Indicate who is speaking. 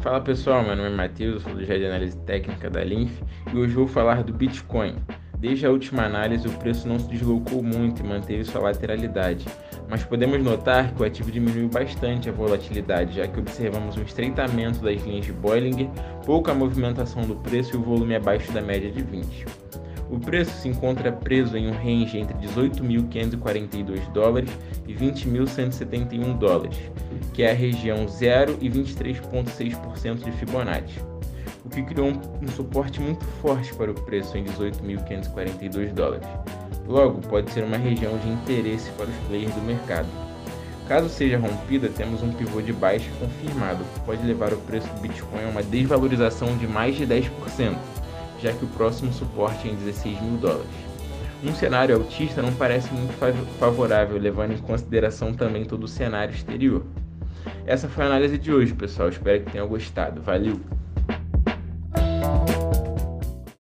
Speaker 1: Fala pessoal, meu nome é Matheus, sou do Jardim de Análise Técnica da Linf e hoje vou falar do Bitcoin. Desde a última análise, o preço não se deslocou muito e manteve sua lateralidade, mas podemos notar que o ativo diminuiu bastante a volatilidade, já que observamos um estreitamento das linhas de Bollinger, pouca movimentação do preço e o volume abaixo da média de 20. O preço se encontra preso em um range entre 18.542 dólares e 20.171 dólares, que é a região 0 e 23,6% de Fibonacci, o que criou um, um suporte muito forte para o preço em 18.542 dólares. Logo, pode ser uma região de interesse para os players do mercado. Caso seja rompida, temos um pivô de baixa confirmado, que pode levar o preço do Bitcoin a uma desvalorização de mais de 10% já que o próximo suporte é em 16 mil dólares. Um cenário altista não parece muito favorável, levando em consideração também todo o cenário exterior. Essa foi a análise de hoje, pessoal. Espero que tenham gostado. Valeu!